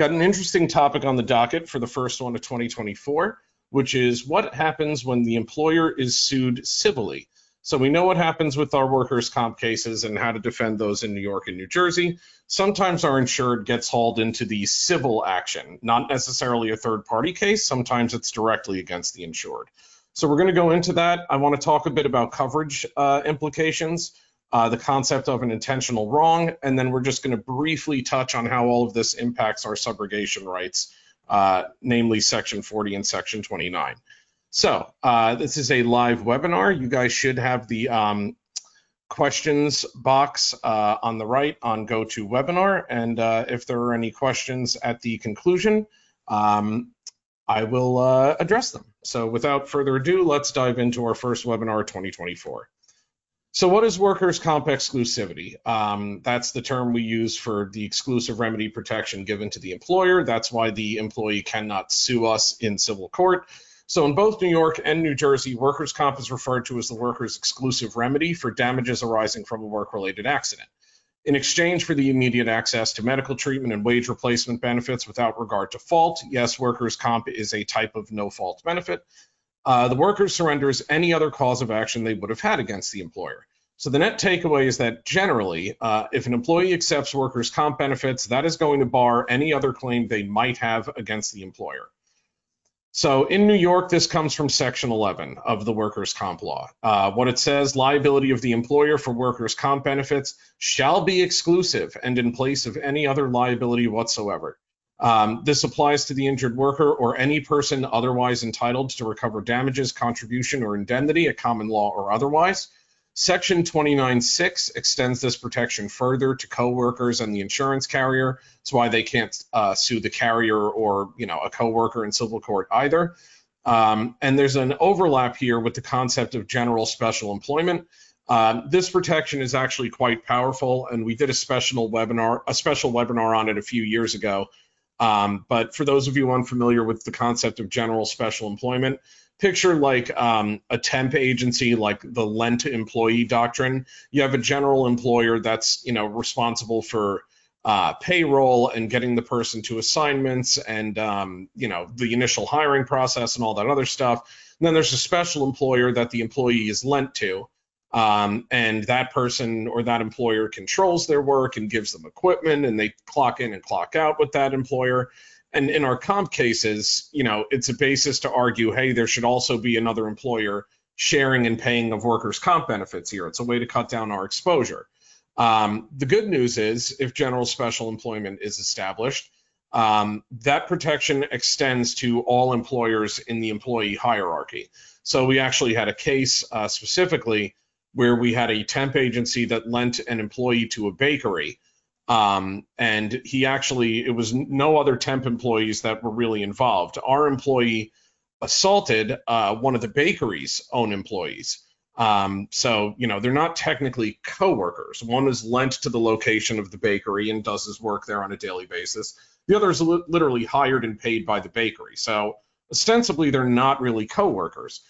got an interesting topic on the docket for the first one of 2024, which is what happens when the employer is sued civilly. So we know what happens with our workers' comp cases and how to defend those in New York and New Jersey. Sometimes our insured gets hauled into the civil action, not necessarily a third party case. Sometimes it's directly against the insured. So we're going to go into that. I want to talk a bit about coverage uh, implications, uh, the concept of an intentional wrong, and then we're just going to briefly touch on how all of this impacts our subrogation rights, uh, namely Section 40 and Section 29. So uh, this is a live webinar. You guys should have the um, questions box uh, on the right on GoToWebinar. And uh, if there are any questions at the conclusion, um, I will address them. So without further ado, let's dive into our first webinar 2024. So what is workers' comp exclusivity? Um, that's the term we use for the exclusive remedy protection given to the employer. That's why the employee cannot sue us in civil court. So in both New York and New Jersey, workers' comp is referred to as the worker's exclusive remedy for damages arising from a work-related accident. In exchange for the immediate access to medical treatment and wage replacement benefits without regard to fault, yes, workers' comp is a type of no-fault benefit. Uh, the worker surrenders any other cause of action they would have had against the employer. So the net takeaway is that generally, uh, if an employee accepts workers' comp benefits, that is going to bar any other claim they might have against the employer. So in New York, this comes from Section 11 of the Workers' Comp Law. Uh, what it says, liability of the employer for workers' comp benefits shall be exclusive and in place of any other liability whatsoever. Um, this applies to the injured worker or any person otherwise entitled to recover damages, contribution, or indemnity at common law or otherwise. Section 29.6 extends this protection further to coworkers and the insurance carrier. That's why they can't uh, sue the carrier or you know a coworker in civil court either. Um, and there's an overlap here with the concept of general special employment. Um, this protection is actually quite powerful, and we did a special webinar, a special webinar on it a few years ago. Um, but for those of you unfamiliar with the concept of general special employment, picture like um, a temp agency like the lent employee doctrine. You have a general employer that's you know responsible for uh, payroll and getting the person to assignments and um, you know the initial hiring process and all that other stuff. And then there's a special employer that the employee is lent to um, and that person or that employer controls their work and gives them equipment and they clock in and clock out with that employer and in our comp cases, you know, it's a basis to argue, hey, there should also be another employer sharing and paying of workers' comp benefits here. It's a way to cut down our exposure. Um, the good news is, if general special employment is established, um, that protection extends to all employers in the employee hierarchy. So we actually had a case uh, specifically where we had a temp agency that lent an employee to a bakery um, and he actually, it was no other temp employees that were really involved. Our employee assaulted uh, one of the bakery's own employees. Um, so, you know, they're not technically coworkers. One is lent to the location of the bakery and does his work there on a daily basis. The other is li- literally hired and paid by the bakery. So, ostensibly, they're not really coworkers.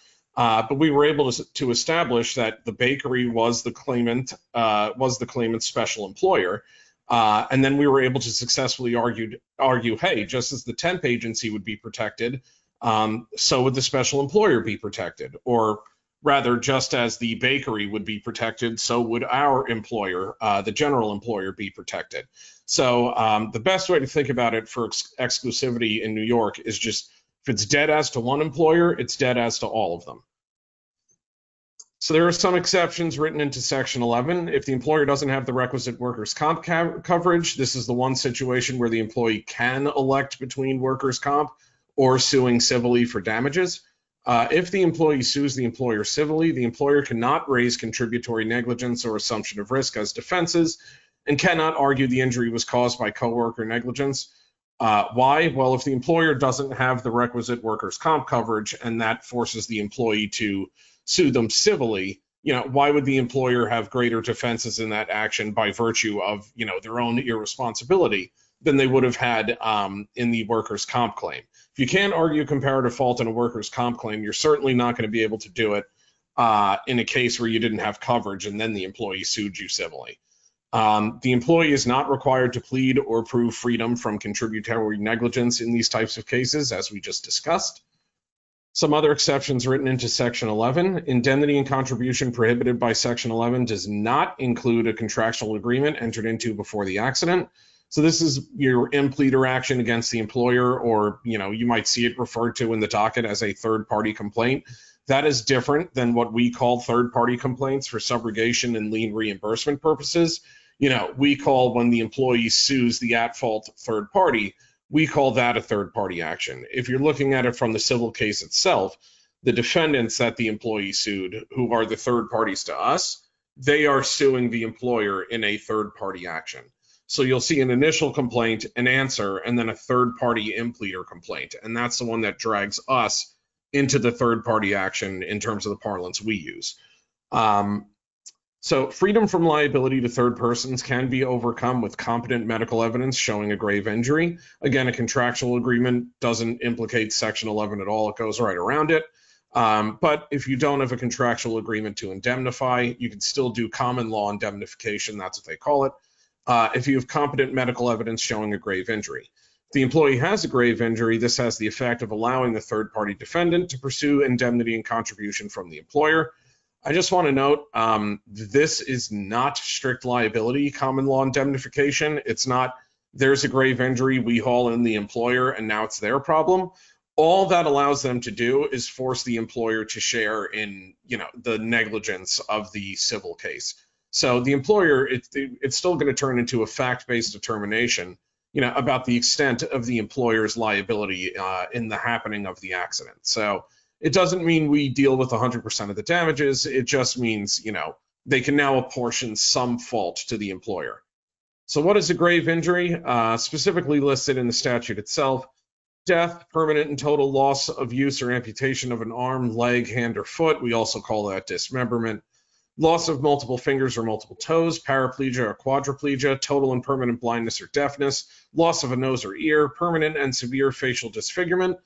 Uh, but we were able to, to, establish that the bakery was the claimant uh, was the claimant's special employer, uh, and then we were able to successfully argue, argue, hey, just as the temp agency would be protected, um, so would the special employer be protected. Or rather, just as the bakery would be protected, so would our employer, uh, the general employer, be protected. So um, the best way to think about it for ex- exclusivity in New York is just if it's dead as to one employer, it's dead as to all of them. So there are some exceptions written into Section 11. If the employer doesn't have the requisite workers' comp coverage, this is the one situation where the employee can elect between workers' comp or suing civilly for damages. Uh, if the employee sues the employer civilly, the employer cannot raise contributory negligence or assumption of risk as defenses and cannot argue the injury was caused by coworker negligence. Uh, why? Well, if the employer doesn't have the requisite workers' comp coverage and that forces the employee to sue them civilly, you know, why would the employer have greater defenses in that action by virtue of, you know, their own irresponsibility than they would have had um, in the workers' comp claim? If you can't argue comparative fault in a workers' comp claim, you're certainly not going to be able to do it uh, in a case where you didn't have coverage and then the employee sued you civilly. Um, the employee is not required to plead or prove freedom from contributory negligence in these types of cases, as we just discussed. Some other exceptions written into Section 11. Indemnity and contribution prohibited by Section 11 does not include a contractual agreement entered into before the accident. So this is your impleader action against the employer, or you know, you might see it referred to in the docket as a third-party complaint. That is different than what we call third-party complaints for subrogation and lien reimbursement purposes. You know, we call when the employee sues the at-fault third party we call that a third party action. If you're looking at it from the civil case itself, the defendants that the employee sued, who are the third parties to us, they are suing the employer in a third party action. So you'll see an initial complaint, an answer, and then a third party impleader complaint. And that's the one that drags us into the third party action in terms of the parlance we use. Um, so, freedom from liability to third persons can be overcome with competent medical evidence showing a grave injury. Again, a contractual agreement doesn't implicate Section 11 at all, it goes right around it. Um, but if you don't have a contractual agreement to indemnify, you can still do common law indemnification, that's what they call it, uh, if you have competent medical evidence showing a grave injury. If the employee has a grave injury, this has the effect of allowing the third party defendant to pursue indemnity and contribution from the employer I just want to note um, this is not strict liability common law indemnification. It's not there's a grave injury, we haul in the employer, and now it's their problem. All that allows them to do is force the employer to share in, you know, the negligence of the civil case. So the employer, it, it, it's still going to turn into a fact-based determination, you know, about the extent of the employer's liability uh, in the happening of the accident. So it doesn't mean we deal with 100% of the damages. It just means, you know, they can now apportion some fault to the employer. So, what is a grave injury? Uh, specifically listed in the statute itself death, permanent and total loss of use or amputation of an arm, leg, hand, or foot. We also call that dismemberment. Loss of multiple fingers or multiple toes, paraplegia or quadriplegia, total and permanent blindness or deafness, loss of a nose or ear, permanent and severe facial disfigurement,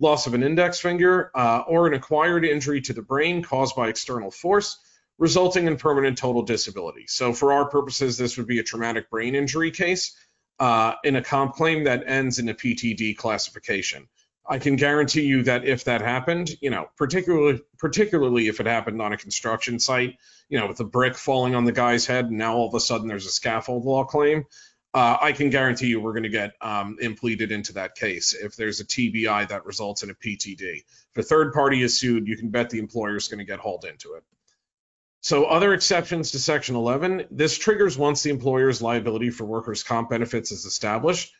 loss of an index finger, uh, or an acquired injury to the brain caused by external force, resulting in permanent total disability. So, for our purposes, this would be a traumatic brain injury case uh, in a comp claim that ends in a PTD classification. I can guarantee you that if that happened, you know, particularly particularly if it happened on a construction site, you know, with a brick falling on the guy's head, and now all of a sudden there's a scaffold law claim, uh, I can guarantee you we're going to get um, into that case if there's a TBI that results in a PTD. If a third party is sued, you can bet the employer is going to get hauled into it. So other exceptions to Section 11, this triggers once the employer's liability for workers' comp benefits is established.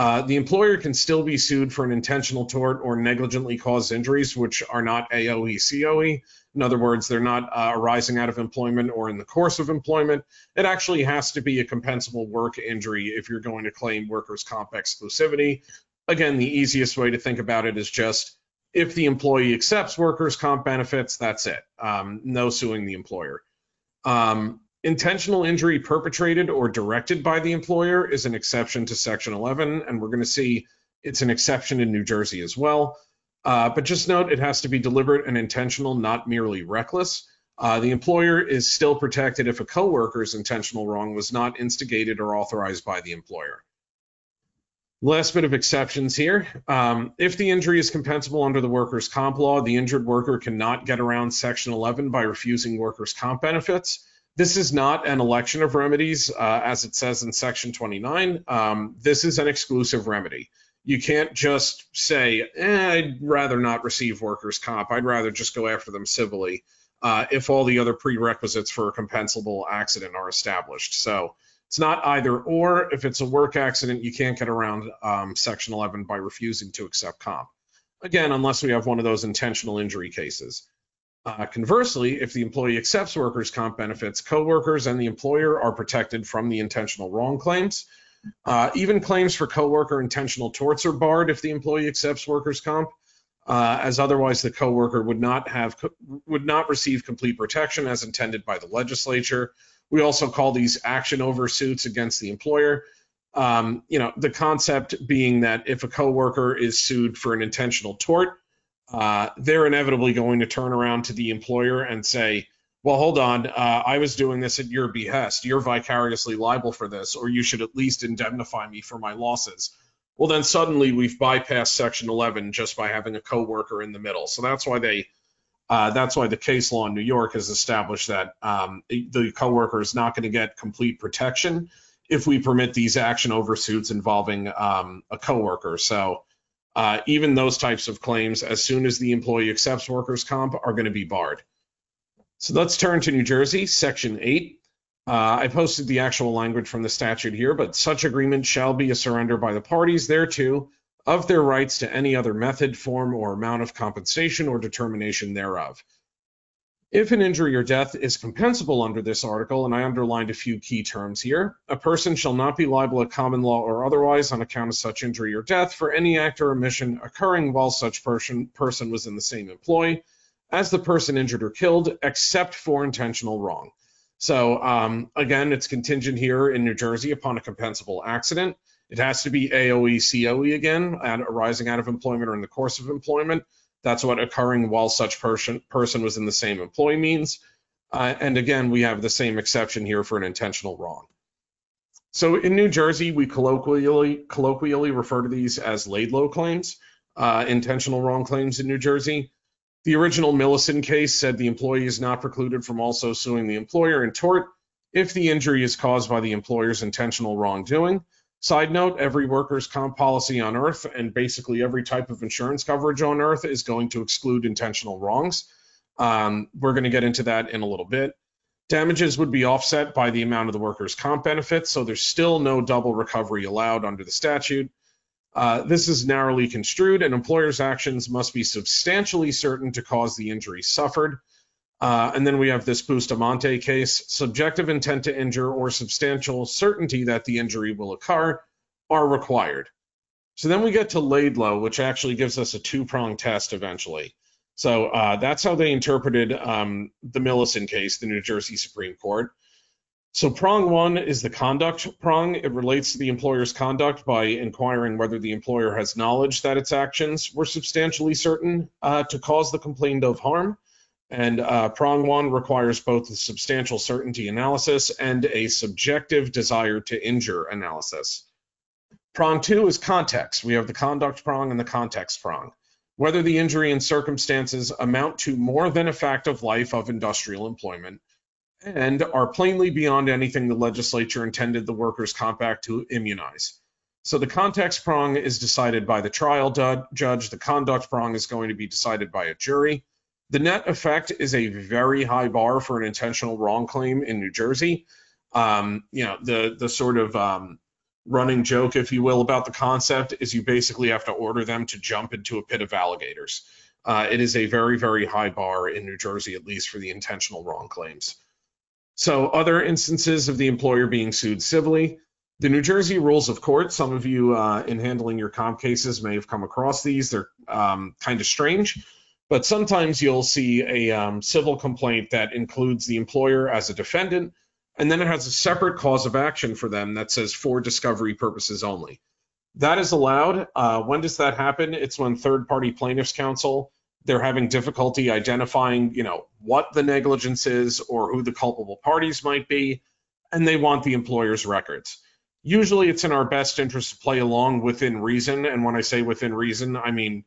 Uh, the employer can still be sued for an intentional tort or negligently caused injuries, which are not AOE COE. In other words, they're not uh, arising out of employment or in the course of employment. It actually has to be a compensable work injury if you're going to claim workers' comp exclusivity. Again, the easiest way to think about it is just if the employee accepts workers' comp benefits, that's it. Um, no suing the employer. Um, Intentional injury perpetrated or directed by the employer is an exception to Section 11, and we're going to see it's an exception in New Jersey as well. Uh, but just note it has to be deliberate and intentional, not merely reckless. Uh, the employer is still protected if a coworker's intentional wrong was not instigated or authorized by the employer. Last bit of exceptions here. Um, if the injury is compensable under the workers' comp law, the injured worker cannot get around Section 11 by refusing workers' comp benefits. This is not an election of remedies, uh, as it says in Section 29. Um, this is an exclusive remedy. You can't just say, eh, I'd rather not receive workers' comp. I'd rather just go after them civilly uh, if all the other prerequisites for a compensable accident are established. So it's not either or. If it's a work accident, you can't get around um, Section 11 by refusing to accept comp. Again, unless we have one of those intentional injury cases. Uh, conversely, if the employee accepts workers' comp benefits, coworkers and the employer are protected from the intentional wrong claims. Uh, even claims for coworker intentional torts are barred if the employee accepts workers' comp, uh, as otherwise the coworker would not have would not receive complete protection as intended by the legislature. We also call these action over suits against the employer. Um, you know, the concept being that if a coworker is sued for an intentional tort, uh, they're inevitably going to turn around to the employer and say, well, hold on, uh, I was doing this at your behest. You're vicariously liable for this, or you should at least indemnify me for my losses. Well, then suddenly we've bypassed Section 11 just by having a coworker in the middle. So that's why they, uh, that's why the case law in New York has established that um, the coworker is not going to get complete protection if we permit these action over suits involving um, a coworker. So uh, even those types of claims, as soon as the employee accepts workers' comp, are going to be barred. So let's turn to New Jersey, Section 8. Uh, I posted the actual language from the statute here, but such agreement shall be a surrender by the parties thereto of their rights to any other method, form, or amount of compensation or determination thereof. If an injury or death is compensable under this article, and I underlined a few key terms here, a person shall not be liable at common law or otherwise on account of such injury or death for any act or omission occurring while such person, person was in the same employ as the person injured or killed, except for intentional wrong. So um, again, it's contingent here in New Jersey upon a compensable accident. It has to be AOE COE again, arising out of employment or in the course of employment. That's what occurring while such person person was in the same employ means. Uh, and again, we have the same exception here for an intentional wrong. So in New Jersey, we colloquially colloquially refer to these as Laidlaw claims, uh, intentional wrong claims in New Jersey. The original Millison case said the employee is not precluded from also suing the employer in tort if the injury is caused by the employer's intentional wrongdoing. Side note, every workers' comp policy on earth and basically every type of insurance coverage on earth is going to exclude intentional wrongs. Um, we're going to get into that in a little bit. Damages would be offset by the amount of the workers' comp benefits, so there's still no double recovery allowed under the statute. Uh, this is narrowly construed. and employer's actions must be substantially certain to cause the injury suffered. Uh, and then we have this Bustamante case. Subjective intent to injure or substantial certainty that the injury will occur are required. So then we get to Laidlaw, which actually gives us a two-prong test eventually. So uh, that's how they interpreted um, the Millison case, the New Jersey Supreme Court. So prong one is the conduct prong. It relates to the employer's conduct by inquiring whether the employer has knowledge that its actions were substantially certain uh, to cause the complaint of harm. And uh, prong one requires both a substantial certainty analysis and a subjective desire to injure analysis. Prong two is context. We have the conduct prong and the context prong. Whether the injury and circumstances amount to more than a fact of life of industrial employment and are plainly beyond anything the legislature intended the Workers' Comp Act to immunize. So the context prong is decided by the trial judge. The conduct prong is going to be decided by a jury. The net effect is a very high bar for an intentional wrong claim in New Jersey. Um, you know, the the sort of um, running joke, if you will, about the concept is you basically have to order them to jump into a pit of alligators. Uh, it is a very, very high bar in New Jersey, at least for the intentional wrong claims. So other instances of the employer being sued civilly, the New Jersey rules of court, some of you uh, in handling your comp cases may have come across these. They're um, kind of strange, but sometimes you'll see a um, civil complaint that includes the employer as a defendant, and then it has a separate cause of action for them that says for discovery purposes only. That is allowed. Uh, when does that happen? It's when third party plaintiffs counsel they're having difficulty identifying, you know, what the negligence is or who the culpable parties might be, and they want the employer's records. Usually it's in our best interest to play along within reason, and when I say within reason, I mean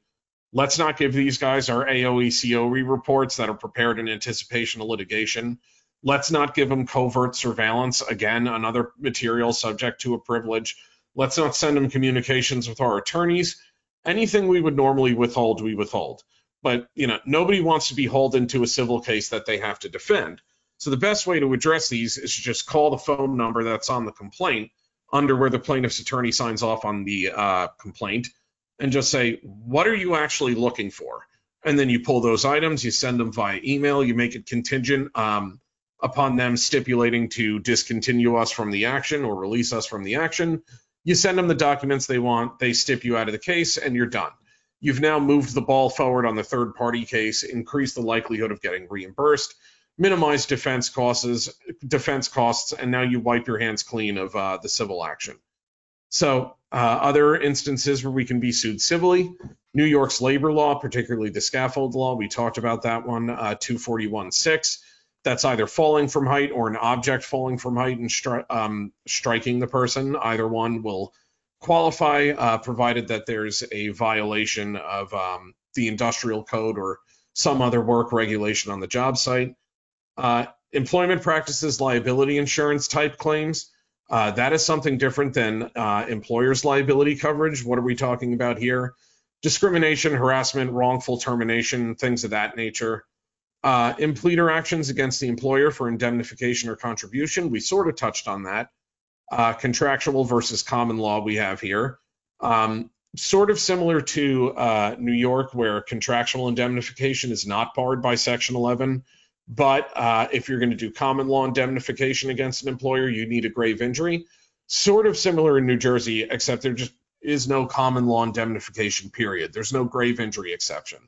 let's not give these guys our AOE COE reports that are prepared in anticipation of litigation. Let's not give them covert surveillance, again, another material subject to a privilege. Let's not send them communications with our attorneys. Anything we would normally withhold, we withhold but you know nobody wants to be hauled into a civil case that they have to defend. So the best way to address these is to just call the phone number that's on the complaint under where the plaintiff's attorney signs off on the uh, complaint and just say, what are you actually looking for? And then you pull those items, you send them via email, you make it contingent um, upon them stipulating to discontinue us from the action or release us from the action. You send them the documents they want, they stip you out of the case, and you're done you've now moved the ball forward on the third party case, increased the likelihood of getting reimbursed, minimized defense costs, defense costs, and now you wipe your hands clean of uh, the civil action. So uh, other instances where we can be sued civilly, New York's labor law, particularly the scaffold law, we talked about that one, uh, 241.6. that's either falling from height or an object falling from height and stri- um, striking the person. Either one will qualify, uh, provided that there's a violation of um, the industrial code or some other work regulation on the job site. Uh, employment practices liability insurance type claims. Uh, that is something different than uh, employer's liability coverage. What are we talking about here? Discrimination, harassment, wrongful termination, things of that nature. Uh, impleader actions against the employer for indemnification or contribution. We sort of touched on that. Uh, contractual versus common law we have here. Um, sort of similar to uh, New York, where contractual indemnification is not barred by Section 11. But uh, if you're going to do common law indemnification against an employer, you need a grave injury. Sort of similar in New Jersey, except there just is no common law indemnification period. There's no grave injury exception.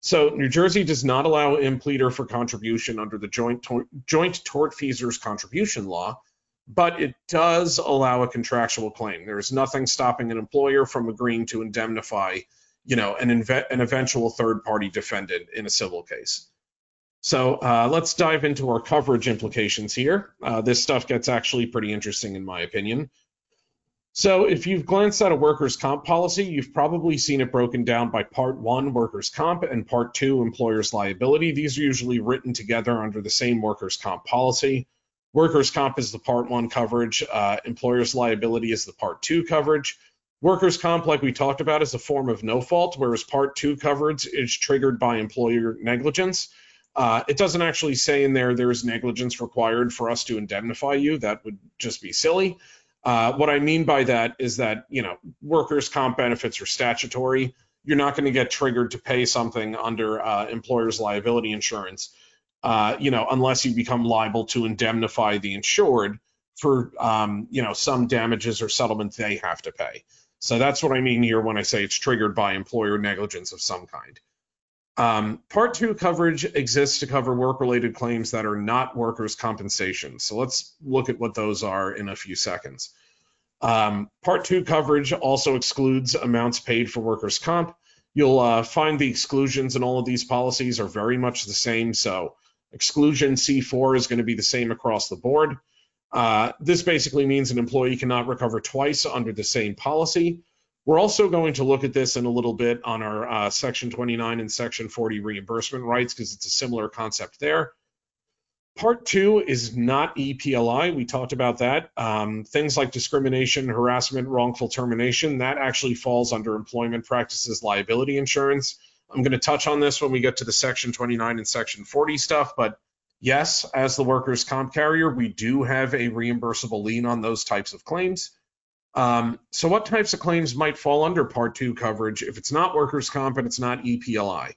So New Jersey does not allow impleader for contribution under the joint to- joint tortfeasors contribution law, but it does allow a contractual claim. There is nothing stopping an employer from agreeing to indemnify, you know, an, inve- an eventual third party defendant in a civil case. So uh, let's dive into our coverage implications here. Uh, this stuff gets actually pretty interesting in my opinion. So if you've glanced at a workers' comp policy, you've probably seen it broken down by part one, workers' comp, and part two, employer's liability. These are usually written together under the same workers' comp policy. Workers' comp is the part one coverage, uh, employer's liability is the part two coverage. Workers' comp, like we talked about, is a form of no fault, whereas part two coverage is triggered by employer negligence. Uh, it doesn't actually say in there there is negligence required for us to indemnify you. That would just be silly. Uh, what I mean by that is that, you know, workers' comp benefits are statutory. You're not going to get triggered to pay something under uh, employer's liability insurance, uh, you know, unless you become liable to indemnify the insured for, um, you know, some damages or settlement they have to pay. So that's what I mean here when I say it's triggered by employer negligence of some kind. Um, part two coverage exists to cover work-related claims that are not workers' compensation. So let's look at what those are in a few seconds. Um, part two coverage also excludes amounts paid for workers' comp. You'll uh, find the exclusions in all of these policies are very much the same. So exclusion C4 is going to be the same across the board. Uh, this basically means an employee cannot recover twice under the same policy. We're also going to look at this in a little bit on our uh, Section 29 and Section 40 reimbursement rights because it's a similar concept there. Part two is not EPLI. We talked about that. Um, things like discrimination, harassment, wrongful termination, that actually falls under employment practices liability insurance. I'm going to touch on this when we get to the Section 29 and Section 40 stuff, but yes, as the workers' comp carrier, we do have a reimbursable lien on those types of claims. Um, so what types of claims might fall under Part 2 coverage if it's not workers' comp and it's not EPLI?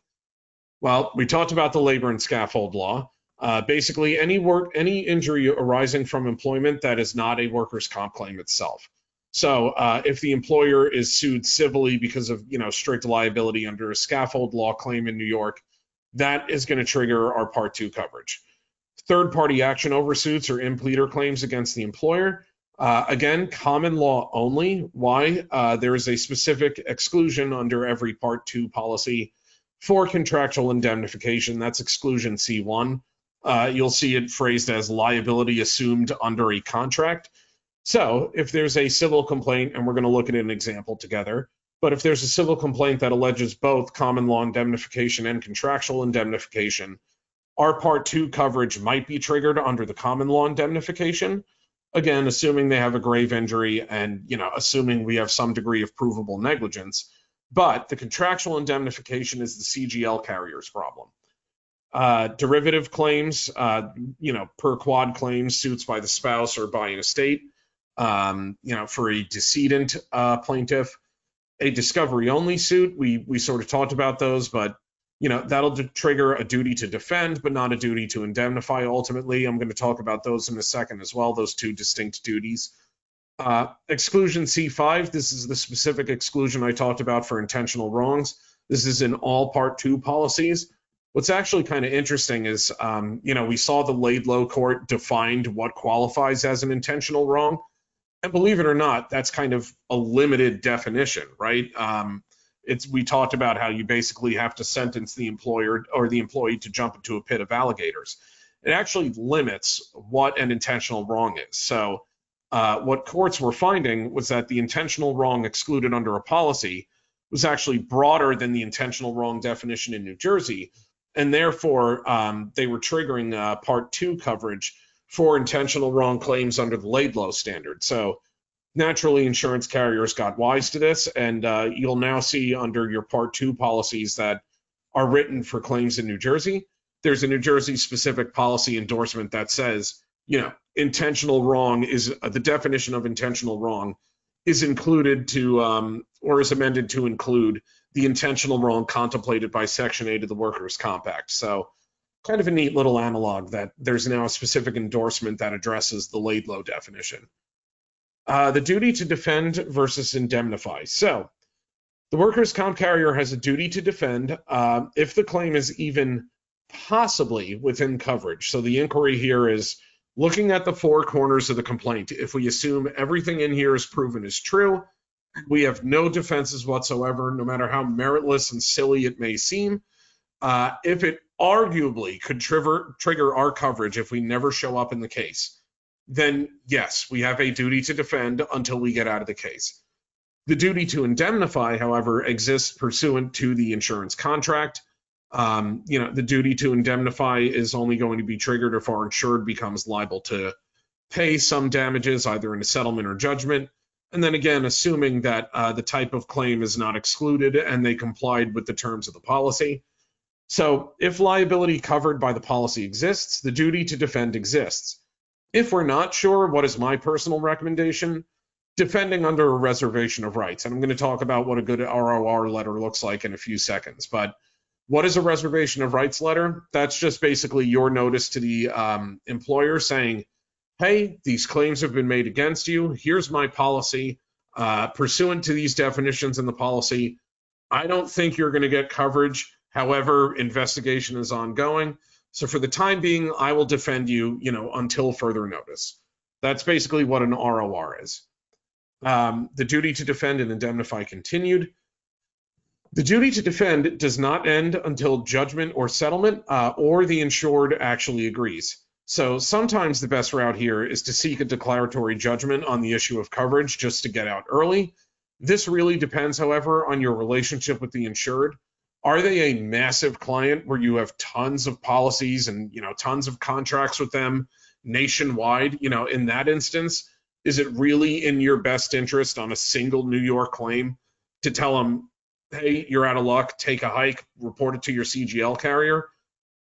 Well, we talked about the labor and scaffold law. Uh, basically, any work, any injury arising from employment that is not a workers' comp claim itself. So, uh, if the employer is sued civilly because of you know strict liability under a scaffold law claim in New York, that is going to trigger our Part Two coverage. Third-party action over suits or impleader claims against the employer uh, again, common law only. Why? Uh, there is a specific exclusion under every Part 2 policy for contractual indemnification. That's exclusion C1. Uh, you'll see it phrased as liability assumed under a contract. So if there's a civil complaint, and we're going to look at an example together, but if there's a civil complaint that alleges both common law indemnification and contractual indemnification, our Part 2 coverage might be triggered under the common law indemnification again, assuming they have a grave injury and, you know, assuming we have some degree of provable negligence. But the contractual indemnification is the CGL carrier's problem. Uh, derivative claims, uh, you know, per quod claims, suits by the spouse or by an estate, um, you know, for a decedent uh, plaintiff. A discovery only suit, we we sort of talked about those, but you know that'll trigger a duty to defend but not a duty to indemnify ultimately. I'm going to talk about those in a second as well those two distinct duties. Uh, exclusion c5 this is the specific exclusion i talked about for intentional wrongs. This is in all part two policies. What's actually kind of interesting is um, you know we saw the Laidlaw court defined what qualifies as an intentional wrong. And believe it or not that's kind of a limited definition right? Um, it's we talked about how you basically have to sentence the employer or the employee to jump into a pit of alligators. it actually limits what an intentional wrong is. So uh, what courts were finding was that the intentional wrong excluded under a policy was actually broader than the intentional wrong definition in New Jersey, and therefore um, they were triggering uh, Part 2 coverage for intentional wrong claims under the Laidlaw standard. So naturally, insurance carriers got wise to this, and uh, you'll now see under your Part 2 policies that are written for claims in New Jersey, there's a New Jersey specific policy endorsement that says, you know, intentional wrong is uh, the definition of intentional wrong is included to um, or is amended to include the intentional wrong contemplated by Section 8 of the Workers' Comp Act. So, kind of a neat little analog that there's now a specific endorsement that addresses the Laidlaw definition. Uh, the duty to defend versus indemnify. So, the workers' comp carrier has a duty to defend uh, if the claim is even possibly within coverage. So the inquiry here is looking at the four corners of the complaint. If we assume everything in here is proven is true, we have no defenses whatsoever, no matter how meritless and silly it may seem. Uh, if it arguably could trigger, trigger our coverage if we never show up in the case, then yes, we have a duty to defend until we get out of the case. The duty to indemnify, however, exists pursuant to the insurance contract. Um, you know, the duty to indemnify is only going to be triggered if our insured becomes liable to pay some damages, either in a settlement or judgment. And then again, assuming that uh, the type of claim is not excluded and they complied with the terms of the policy. So if liability covered by the policy exists, the duty to defend exists. If we're not sure, what is my personal recommendation? Defending under a reservation of rights. And I'm going to talk about what a good ROR letter looks like in a few seconds. But what is a reservation of rights letter? That's just basically your notice to the um, employer saying, hey, these claims have been made against you. Here's my policy. Uh, pursuant to these definitions in the policy, I don't think you're going to get coverage. However, investigation is ongoing. So for the time being, I will defend you, you know, until further notice. That's basically what an ROR is. Um, the duty to defend and indemnify continued. The duty to defend does not end until judgment or settlement uh, or the insured actually agrees. So sometimes the best route here is to seek a declaratory judgment on the issue of coverage just to get out early. This really depends, however, on your relationship with the insured. Are they a massive client where you have tons of policies and you know tons of contracts with them nationwide? You know, in that instance, is it really in your best interest on a single New York claim to tell them hey, you're out of luck, take a hike, report it to your CGL carrier?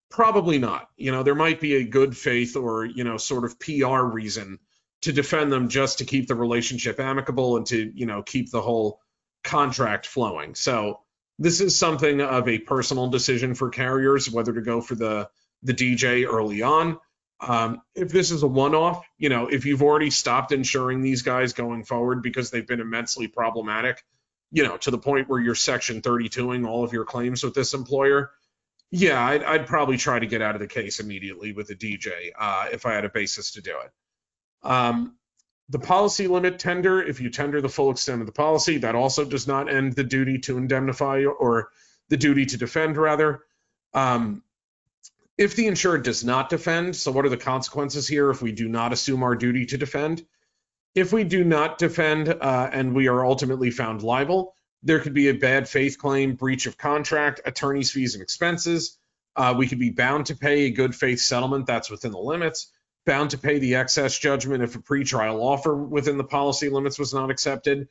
Probably not. You know, there might be a good faith or, you know, sort of PR reason to defend them just to keep the relationship amicable and to, you know, keep the whole contract flowing. So this is something of a personal decision for carriers, whether to go for the the DJ early on. Um, if this is a one-off, you know, if you've already stopped insuring these guys going forward because they've been immensely problematic, you know, to the point where you're section 32ing all of your claims with this employer, yeah, I'd, I'd probably try to get out of the case immediately with a DJ uh, if I had a basis to do it. Um, the policy limit tender, if you tender the full extent of the policy, that also does not end the duty to indemnify or the duty to defend, rather. Um, if the insured does not defend, so what are the consequences here if we do not assume our duty to defend? If we do not defend uh, and we are ultimately found liable, there could be a bad faith claim, breach of contract, attorney's fees and expenses. Uh, we could be bound to pay a good faith settlement that's within the limits, bound to pay the excess judgment if a pretrial offer within the policy limits was not accepted,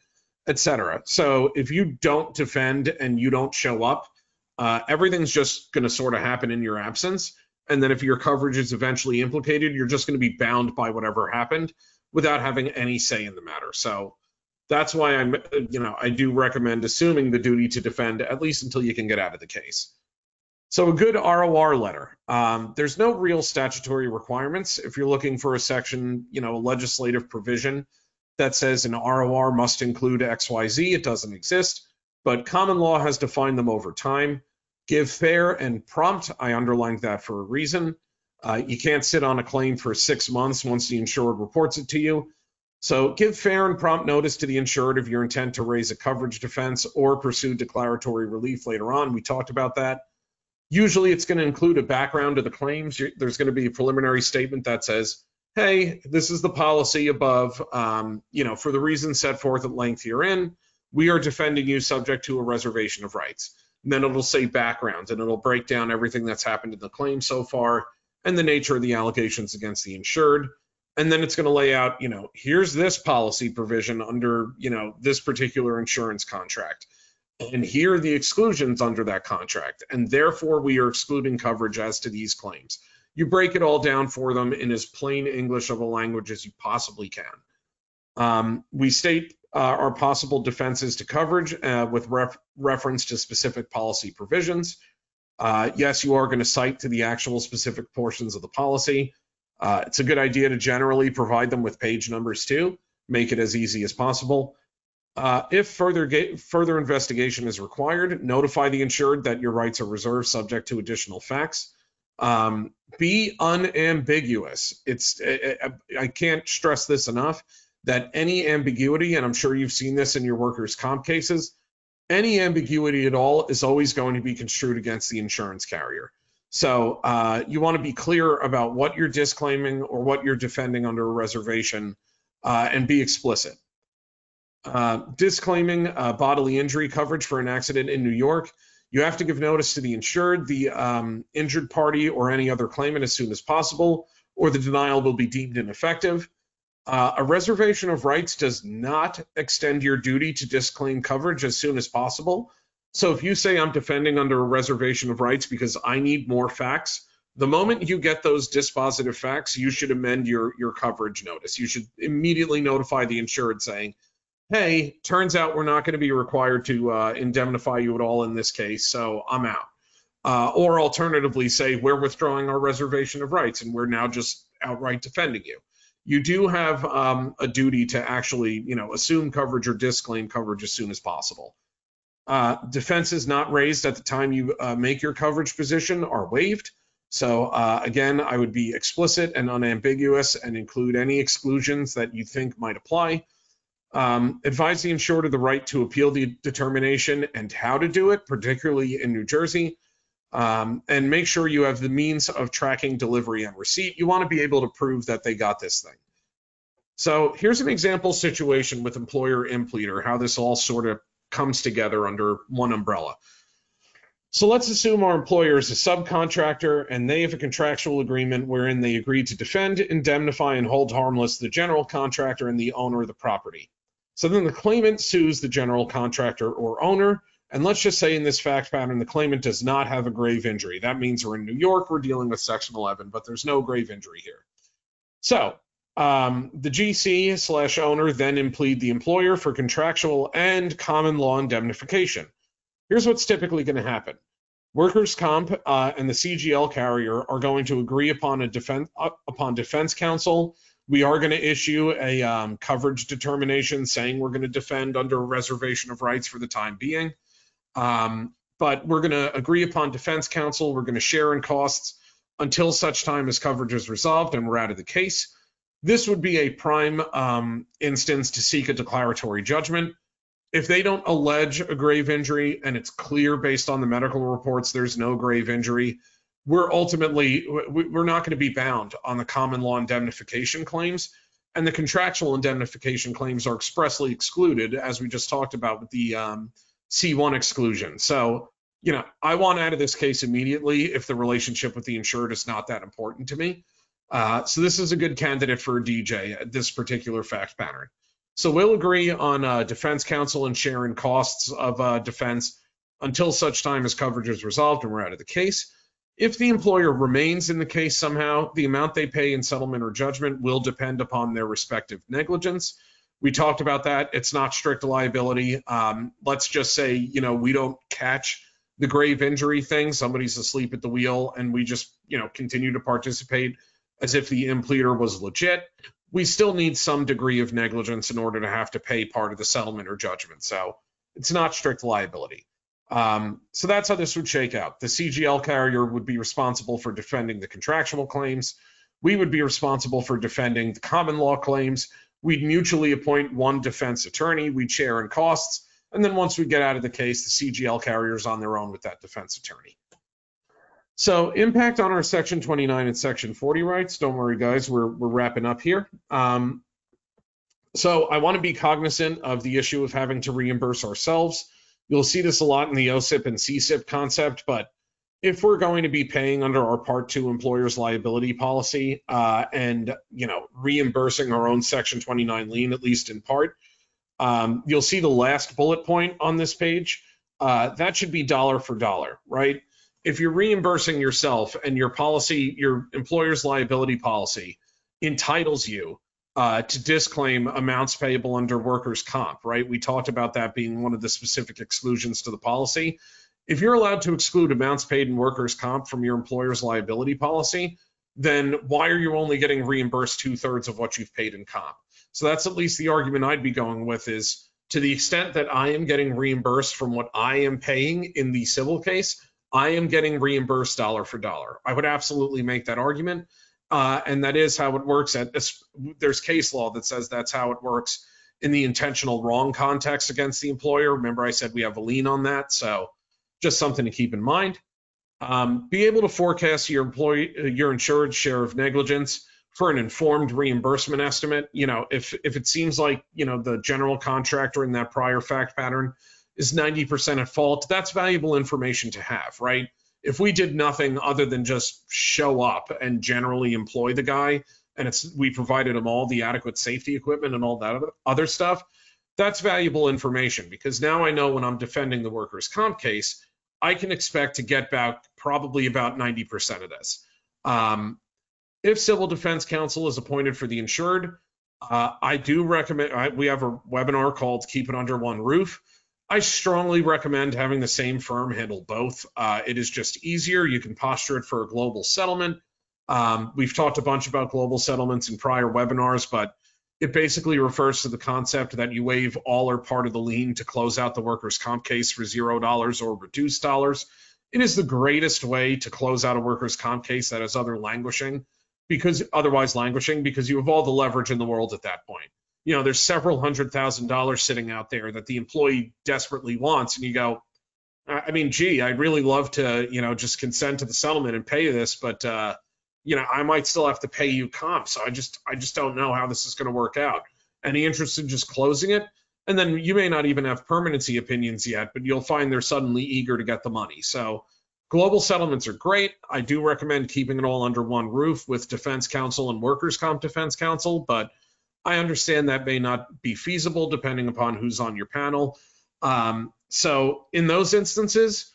etc. So if you don't defend and you don't show up, uh, everything's just going to sort of happen in your absence. And then if your coverage is eventually implicated, you're just going to be bound by whatever happened without having any say in the matter. So that's why I'm, you know, I do recommend assuming the duty to defend at least until you can get out of the case. So a good ROR letter. Um, there's no real statutory requirements. If you're looking for a section, you know, a legislative provision that says an ROR must include XYZ, it doesn't exist, but common law has defined them over time. Give fair and prompt, I underlined that for a reason. Uh, you can't sit on a claim for six months once the insured reports it to you. So give fair and prompt notice to the insured of your intent to raise a coverage defense or pursue declaratory relief later on. We talked about that. Usually it's going to include a background to the claims. There's going to be a preliminary statement that says, hey, this is the policy above, um, you know, for the reasons set forth at length herein, we are defending you subject to a reservation of rights. And then it'll say background and it'll break down everything that's happened in the claim so far and the nature of the allegations against the insured. And then it's going to lay out, you know, here's this policy provision under, you know, this particular insurance contract. And here are the exclusions under that contract. And therefore, we are excluding coverage as to these claims. You break it all down for them in as plain English of a language as you possibly can. Um, we state uh, our possible defenses to coverage uh, with ref reference to specific policy provisions. Uh, yes, you are going to cite to the actual specific portions of the policy. Uh, it's a good idea to generally provide them with page numbers too, make it as easy as possible. Uh, if further further investigation is required, notify the insured that your rights are reserved subject to additional facts. Um, be unambiguous. It's I, I can't stress this enough that any ambiguity, and I'm sure you've seen this in your workers' comp cases, any ambiguity at all is always going to be construed against the insurance carrier. So uh, you want to be clear about what you're disclaiming or what you're defending under a reservation uh, and be explicit. Uh, disclaiming uh, bodily injury coverage for an accident in New York. You have to give notice to the insured, the um, injured party, or any other claimant as soon as possible, or the denial will be deemed ineffective. Uh, a reservation of rights does not extend your duty to disclaim coverage as soon as possible. So if you say I'm defending under a reservation of rights because I need more facts, the moment you get those dispositive facts, you should amend your, your coverage notice. You should immediately notify the insured saying, hey, turns out we're not going to be required to uh, indemnify you at all in this case, so I'm out. Uh, or alternatively, say we're withdrawing our reservation of rights and we're now just outright defending you you do have um, a duty to actually, you know, assume coverage or disclaim coverage as soon as possible. Uh, defenses not raised at the time you uh, make your coverage position are waived. So uh, again, I would be explicit and unambiguous and include any exclusions that you think might apply. Um, advise the insured of the right to appeal the determination and how to do it, particularly in New Jersey. Um, and make sure you have the means of tracking delivery and receipt. You want to be able to prove that they got this thing. So here's an example situation with employer impleader, how this all sort of comes together under one umbrella. So let's assume our employer is a subcontractor and they have a contractual agreement wherein they agree to defend, indemnify, and hold harmless the general contractor and the owner of the property. So then the claimant sues the general contractor or owner and let's just say in this fact pattern, the claimant does not have a grave injury. That means we're in New York, we're dealing with Section 11, but there's no grave injury here. So um, the GC slash owner then implead the employer for contractual and common law indemnification. Here's what's typically going to happen. Workers' comp uh, and the CGL carrier are going to agree upon a defense uh, upon defense counsel. We are going to issue a um, coverage determination saying we're going to defend under a reservation of rights for the time being. Um, but we're going to agree upon defense counsel. We're going to share in costs until such time as coverage is resolved and we're out of the case. This would be a prime um, instance to seek a declaratory judgment. If they don't allege a grave injury and it's clear based on the medical reports there's no grave injury, we're ultimately we're not going to be bound on the common law indemnification claims and the contractual indemnification claims are expressly excluded as we just talked about with the um, C1 exclusion. So, you know, I want out of this case immediately if the relationship with the insured is not that important to me. Uh, so this is a good candidate for a DJ at this particular fact pattern. So we'll agree on uh, defense counsel and sharing costs of uh, defense until such time as coverage is resolved and we're out of the case. If the employer remains in the case somehow, the amount they pay in settlement or judgment will depend upon their respective negligence. We talked about that. It's not strict liability. Um, let's just say, you know, we don't catch the grave injury thing. Somebody's asleep at the wheel and we just, you know, continue to participate as if the impleader was legit. We still need some degree of negligence in order to have to pay part of the settlement or judgment. So it's not strict liability. Um, so that's how this would shake out. The CGL carrier would be responsible for defending the contractual claims. We would be responsible for defending the common law claims We'd mutually appoint one defense attorney, we'd share in costs, and then once we get out of the case, the CGL carrier is on their own with that defense attorney. So impact on our Section 29 and Section 40 rights. Don't worry, guys, we're, we're wrapping up here. Um, so I want to be cognizant of the issue of having to reimburse ourselves. You'll see this a lot in the OCIP and CCIP concept, but if we're going to be paying under our Part 2 employer's liability policy uh, and you know reimbursing our own Section 29 lien, at least in part, um, you'll see the last bullet point on this page. Uh, that should be dollar for dollar, right? If you're reimbursing yourself and your policy, your employer's liability policy entitles you uh, to disclaim amounts payable under workers' comp, right? We talked about that being one of the specific exclusions to the policy. If you're allowed to exclude amounts paid in workers' comp from your employer's liability policy, then why are you only getting reimbursed two thirds of what you've paid in comp? So that's at least the argument I'd be going with is to the extent that I am getting reimbursed from what I am paying in the civil case, I am getting reimbursed dollar for dollar. I would absolutely make that argument. Uh, and that is how it works. There's case law that says that's how it works in the intentional wrong context against the employer. Remember, I said we have a lien on that, so just something to keep in mind. Um, be able to forecast your employee, uh, your insured share of negligence for an informed reimbursement estimate. You know, if if it seems like you know the general contractor in that prior fact pattern is 90% at fault, that's valuable information to have, right? If we did nothing other than just show up and generally employ the guy and it's we provided him all the adequate safety equipment and all that other stuff that's valuable information. Because now i know when i'm defending the workers comp case i can expect to get back probably about 90% of this. Um, if civil defense counsel is appointed for the insured uh, i do recommend I, we have a webinar called keep it under one roof I strongly recommend having the same firm handle both. Uh, it is just easier. You can posture it for a global settlement. Um, we've talked a bunch about global settlements in prior webinars, but it basically refers to the concept that you waive all or part of the lien to close out the workers' comp case for zero dollars or reduced dollars. It is the greatest way to close out a workers' comp case that is other languishing because otherwise languishing because you have all the leverage in the world at that point you know, there's several hundred thousand dollars sitting out there that the employee desperately wants, and you go, I mean, gee, I'd really love to, you know, just consent to the settlement and pay this, but uh, you know, I might still have to pay you comp. So I just, I just don't know how this is going to work out. Any interest in just closing it? And then you may not even have permanency opinions yet, but you'll find they're suddenly eager to get the money. So global settlements are great. I do recommend keeping it all under one roof with defense counsel and workers' comp defense counsel, but I understand that may not be feasible depending upon who's on your panel. Um, so in those instances,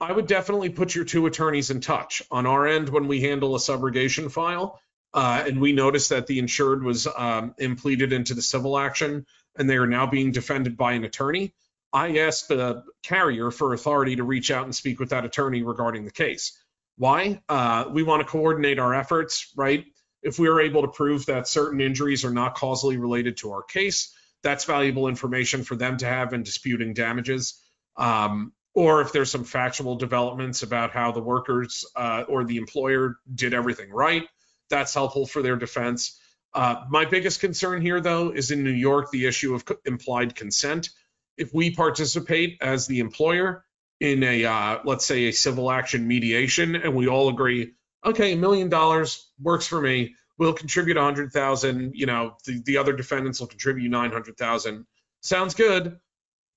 I would definitely put your two attorneys in touch. On our end, when we handle a subrogation file, uh, and we notice that the insured was um, impleaded into the civil action and they are now being defended by an attorney, I ask the carrier for authority to reach out and speak with that attorney regarding the case. Why? Uh, we want to coordinate our efforts, right? If we are able to prove that certain injuries are not causally related to our case, that's valuable information for them to have in disputing damages. Um, or if there's some factual developments about how the workers uh, or the employer did everything right, that's helpful for their defense. Uh, my biggest concern here, though, is in New York, the issue of implied consent. If we participate as the employer in a, uh, let's say, a civil action mediation, and we all agree, okay, a million dollars works for me. We'll contribute a hundred thousand. You know, the, the other defendants will contribute nine hundred thousand. Sounds good.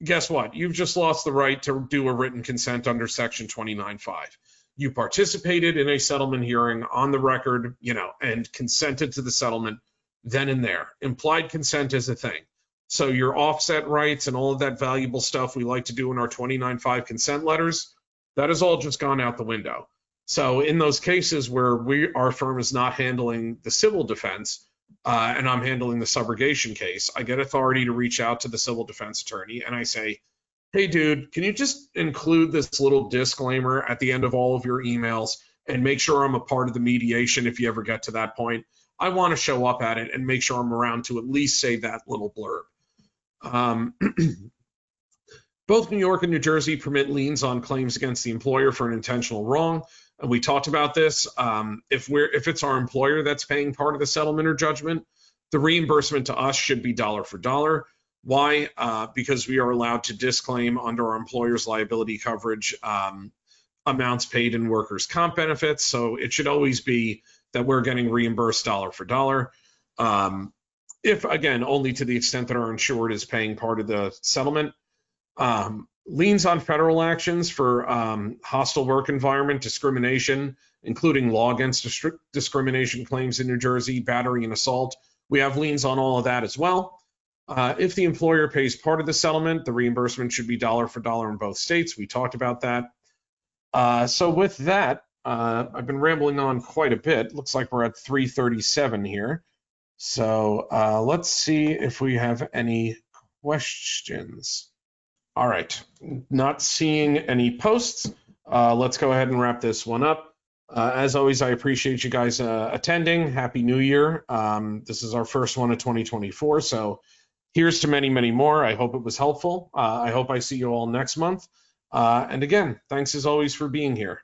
Guess what? You've just lost the right to do a written consent under Section 29.5. You participated in a settlement hearing on the record, you know, and consented to the settlement then and there. Implied consent is a thing. So your offset rights and all of that valuable stuff we like to do in our 29.5 consent letters, that has all just gone out the window. So in those cases where we our firm is not handling the civil defense uh, and I'm handling the subrogation case, I get authority to reach out to the civil defense attorney and I say, "Hey, dude, can you just include this little disclaimer at the end of all of your emails and make sure I'm a part of the mediation if you ever get to that point? I want to show up at it and make sure I'm around to at least say that little blurb." Um, both New York and New Jersey permit liens on claims against the employer for an intentional wrong we talked about this. Um, if we're if it's our employer that's paying part of the settlement or judgment, the reimbursement to us should be dollar for dollar. Why? Uh, because we are allowed to disclaim under our employer's liability coverage um, amounts paid in workers' comp benefits. So it should always be that we're getting reimbursed dollar for dollar. Um, if again, only to the extent that our insured is paying part of the settlement. Um, liens on federal actions for um, hostile work environment, discrimination, including law against dis- discrimination claims in New Jersey, battery and assault. We have liens on all of that as well. Uh, if the employer pays part of the settlement, the reimbursement should be dollar for dollar in both states. We talked about that. Uh, so with that, uh, I've been rambling on quite a bit. Looks like we're at 337 here. So uh, let's see if we have any questions. All right, not seeing any posts. Uh, let's go ahead and wrap this one up. Uh, as always, I appreciate you guys uh, attending. Happy New Year. Um, this is our first one of 2024. So here's to many, many more. I hope it was helpful. Uh, I hope I see you all next month. Uh, and again, thanks as always for being here.